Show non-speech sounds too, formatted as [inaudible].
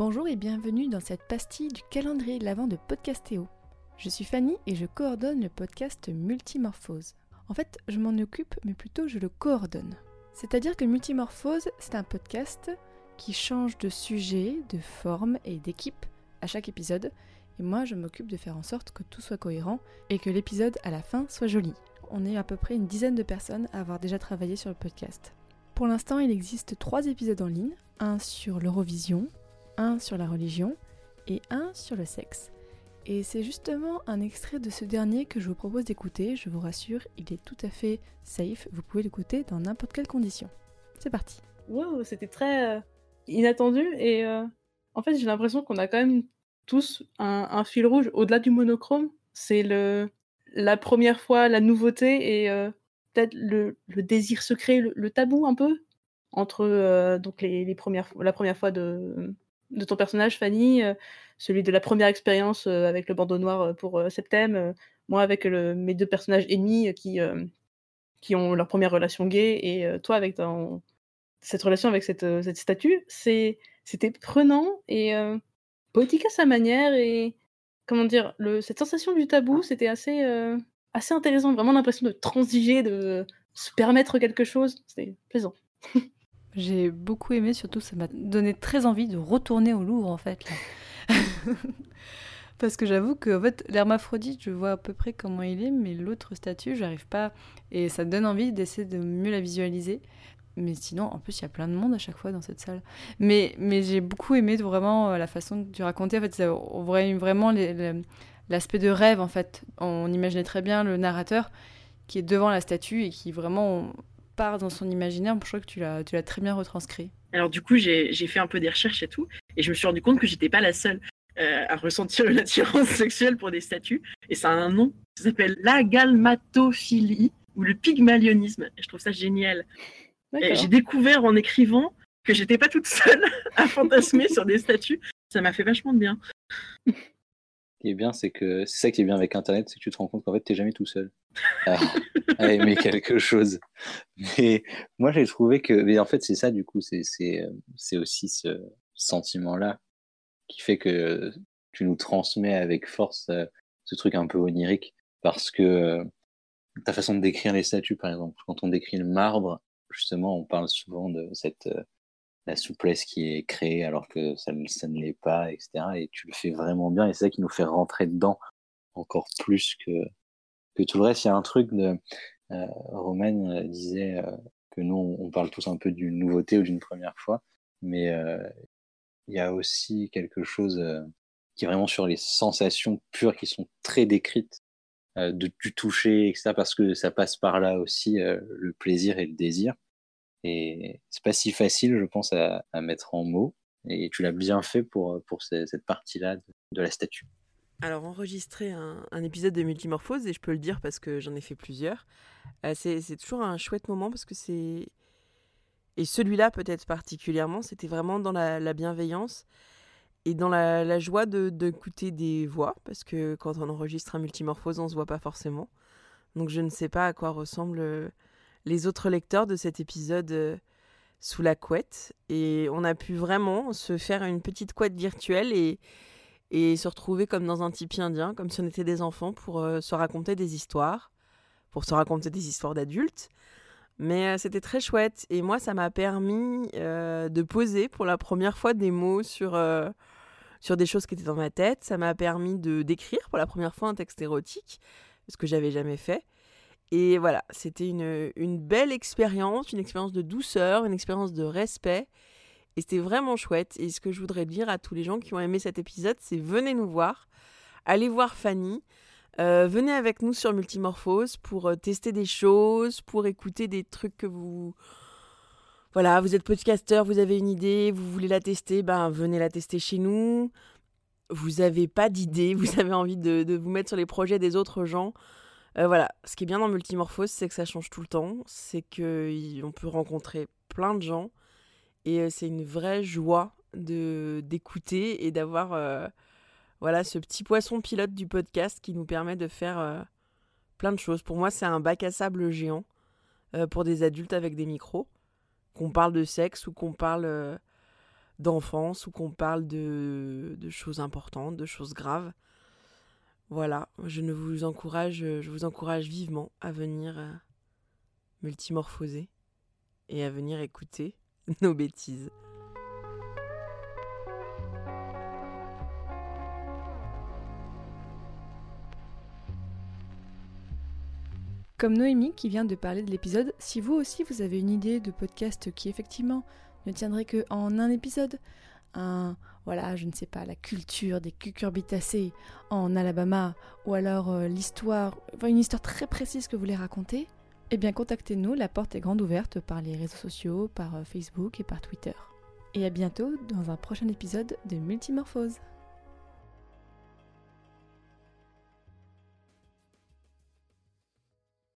Bonjour et bienvenue dans cette pastille du calendrier de l'Avent de Podcastéo. Je suis Fanny et je coordonne le podcast Multimorphose. En fait, je m'en occupe, mais plutôt je le coordonne. C'est-à-dire que Multimorphose, c'est un podcast qui change de sujet, de forme et d'équipe à chaque épisode. Et moi, je m'occupe de faire en sorte que tout soit cohérent et que l'épisode à la fin soit joli. On est à peu près une dizaine de personnes à avoir déjà travaillé sur le podcast. Pour l'instant, il existe trois épisodes en ligne, un sur l'Eurovision, un sur la religion et un sur le sexe. Et c'est justement un extrait de ce dernier que je vous propose d'écouter, je vous rassure, il est tout à fait safe, vous pouvez l'écouter dans n'importe quelle condition. C'est parti. Wow, c'était très euh, inattendu et euh, en fait j'ai l'impression qu'on a quand même tous un, fil rouge au-delà du monochrome. C'est le la première fois, la nouveauté et euh, peut-être le, désir secret, le, tabou un peu entre donc les, premières, la première fois de, de ton personnage, Fanny, euh, celui de la première expérience euh, avec le bandeau noir euh, pour Septem, moi avec mes deux personnages ennemis qui, qui ont leur première relation gay, et toi avec cette relation avec cette, cette statue, c'était prenant et poétique à sa manière, et comment dire, cette sensation du tabou, c'était assez, assez intéressant, vraiment l'impression de transiger, de se permettre quelque chose, c'était plaisant. [laughs] J'ai beaucoup aimé, surtout ça m'a donné très envie de retourner au Louvre en fait. [laughs] Parce que j'avoue que fait, l'hermaphrodite, je vois à peu près comment il est, mais l'autre statue, j'arrive pas. Et ça donne envie d'essayer de mieux la visualiser. Mais sinon, en plus, il y a plein de monde à chaque fois dans cette salle. Mais, mais j'ai beaucoup aimé vraiment la façon que tu racontais. En fait, vraiment l'aspect de rêve, en fait. On imaginait très bien le narrateur qui est devant la statue et qui vraiment dans son imaginaire. Je crois que tu l'as, tu l'as très bien retranscrit. Alors du coup, j'ai, fait un peu des recherches et tout, et je me suis rendu compte que j'étais pas la seule euh, à ressentir une attirance [laughs] sexuelle pour des statues. Et ça a un nom, ça s'appelle l'agalmatophilie ou le pygmalionisme. Et je trouve ça génial. j'ai découvert en écrivant que j'étais pas toute seule [laughs] à fantasmer sur des statues. Ça m'a fait vachement de bien qui est bien, c'est que c'est ça qui est bien avec Internet, c'est que tu te rends compte qu'en fait, tu n'es jamais tout seul à, aimer [laughs] quelque chose. Mais moi, j'ai trouvé que, mais en fait, c'est ça, du coup, c'est aussi ce sentiment-là qui fait que tu nous transmets avec force euh, ce truc un peu onirique, parce que euh, ta façon de décrire les statues, par exemple, quand on décrit le marbre, justement, on parle souvent de cette euh, la souplesse qui est créée alors que ça, ne l'est pas, etc. Et tu le fais vraiment bien et c'est ça qui nous fait rentrer dedans encore plus que, que tout le reste. Il y a un truc de. Euh, Romaine euh, disait euh, que nous, on parle tous un peu d'une nouveauté ou d'une première fois, mais euh, il y a aussi quelque chose qui est vraiment sur les sensations pures qui sont très décrites de, du toucher, etc. Parce que ça passe par là aussi le plaisir et le désir. Et c'est pas si facile, je pense, à, mettre en mots. Et tu l'as bien fait pour, pour cette partie-là de, la statue. Alors, enregistrer un, épisode de Multimorphose, et je peux le dire parce que j'en ai fait plusieurs, euh, c'est toujours un chouette moment parce que c'est. Et celui-là, peut-être particulièrement, c'était vraiment dans la, bienveillance et dans la, joie d'écouter de, des voix, parce que quand on enregistre un multimorphose, on ne se voit pas forcément. Donc je ne sais pas à quoi ressemble les autres lecteurs de cet épisode euh, sous la couette. Et on a pu vraiment se faire une petite couette virtuelle et, se retrouver comme dans un tipi indien, comme si on était des enfants pour euh, se raconter des histoires, pour se raconter des histoires d'adultes. Mais euh, c'était très chouette et moi ça m'a permis de poser pour la première fois des mots sur, sur des choses qui étaient dans ma tête. Ça m'a permis de d'écrire pour la première fois un texte érotique, ce que j'avais jamais fait. Et voilà, c'était une, belle expérience, une expérience de douceur, une expérience de respect. Et c'était vraiment chouette. Et ce que je voudrais dire à tous les gens qui ont aimé cet épisode, c'est venez nous voir, allez voir Fanny, euh, venez avec nous sur Multimorphose pour euh, tester des choses, pour écouter des trucs que vous... Voilà, vous êtes podcaster, vous avez une idée, vous voulez la tester, ben venez la tester chez nous. Vous n'avez pas d'idée, [laughs] vous avez envie de vous mettre sur les projets des autres gens euh, voilà, ce qui est bien dans Multimorphose, c'est que ça change tout le temps, c'est qu'on peut rencontrer plein de gens et euh, c'est une vraie joie de d'écouter et d'avoir euh, voilà ce petit poisson pilote du podcast qui nous permet de faire plein de choses. Pour moi, c'est un bac à sable géant pour des adultes avec des micros, qu'on parle de sexe ou qu'on parle d'enfance ou qu'on parle de, de choses importantes, de choses graves. Voilà, je vous encourage, je vous encourage vivement à venir euh, multimorphoser et à venir écouter [laughs] nos bêtises. Comme Noémie qui vient de parler de l'épisode, si vous aussi vous avez une idée de podcast qui effectivement ne tiendrait que en un épisode, voilà, je ne sais pas, la culture des cucurbitacées en Alabama, ou alors euh, l'histoire, enfin une histoire très précise que vous voulez raconter, eh bien contactez-nous, la porte est grande ouverte par les réseaux sociaux, par euh, Facebook et par Twitter. Et à bientôt dans un prochain épisode de Multimorphose.